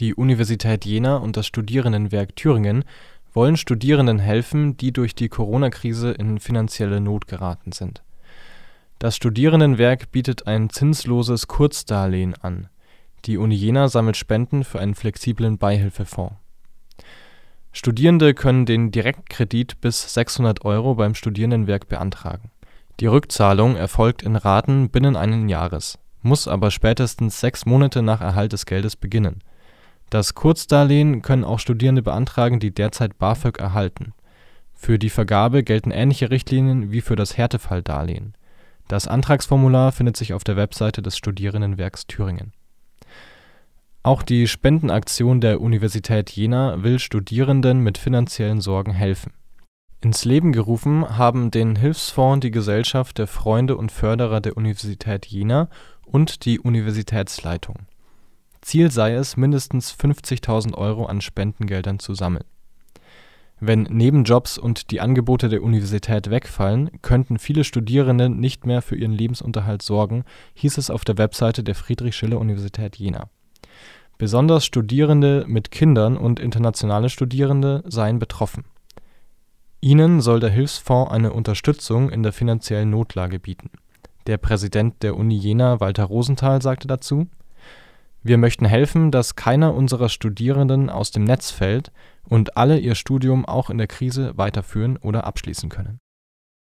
Die Universität Jena und das Studierendenwerk Thüringen wollen Studierenden helfen, die durch die Corona-Krise in finanzielle Not geraten sind. Das Studierendenwerk bietet ein zinsloses Kurzdarlehen an. Die Uni Jena sammelt Spenden für einen flexiblen Beihilfefonds. Studierende können den Direktkredit bis 600 Euro beim Studierendenwerk beantragen. Die Rückzahlung erfolgt in Raten binnen einen Jahres, muss aber spätestens sechs Monate nach Erhalt des Geldes beginnen das Kurzdarlehen können auch Studierende beantragen, die derzeit BAföG erhalten. Für die Vergabe gelten ähnliche Richtlinien wie für das Härtefalldarlehen. Das Antragsformular findet sich auf der Webseite des Studierendenwerks Thüringen. Auch die Spendenaktion der Universität Jena will Studierenden mit finanziellen Sorgen helfen. Ins Leben gerufen haben den Hilfsfonds die Gesellschaft der Freunde und Förderer der Universität Jena und die Universitätsleitung Ziel sei es, mindestens 50.000 Euro an Spendengeldern zu sammeln. Wenn Nebenjobs und die Angebote der Universität wegfallen, könnten viele Studierende nicht mehr für ihren Lebensunterhalt sorgen, hieß es auf der Webseite der Friedrich-Schiller-Universität Jena. Besonders Studierende mit Kindern und internationale Studierende seien betroffen. Ihnen soll der Hilfsfonds eine Unterstützung in der finanziellen Notlage bieten. Der Präsident der Uni Jena, Walter Rosenthal, sagte dazu wir möchten helfen, dass keiner unserer Studierenden aus dem Netz fällt und alle ihr Studium auch in der Krise weiterführen oder abschließen können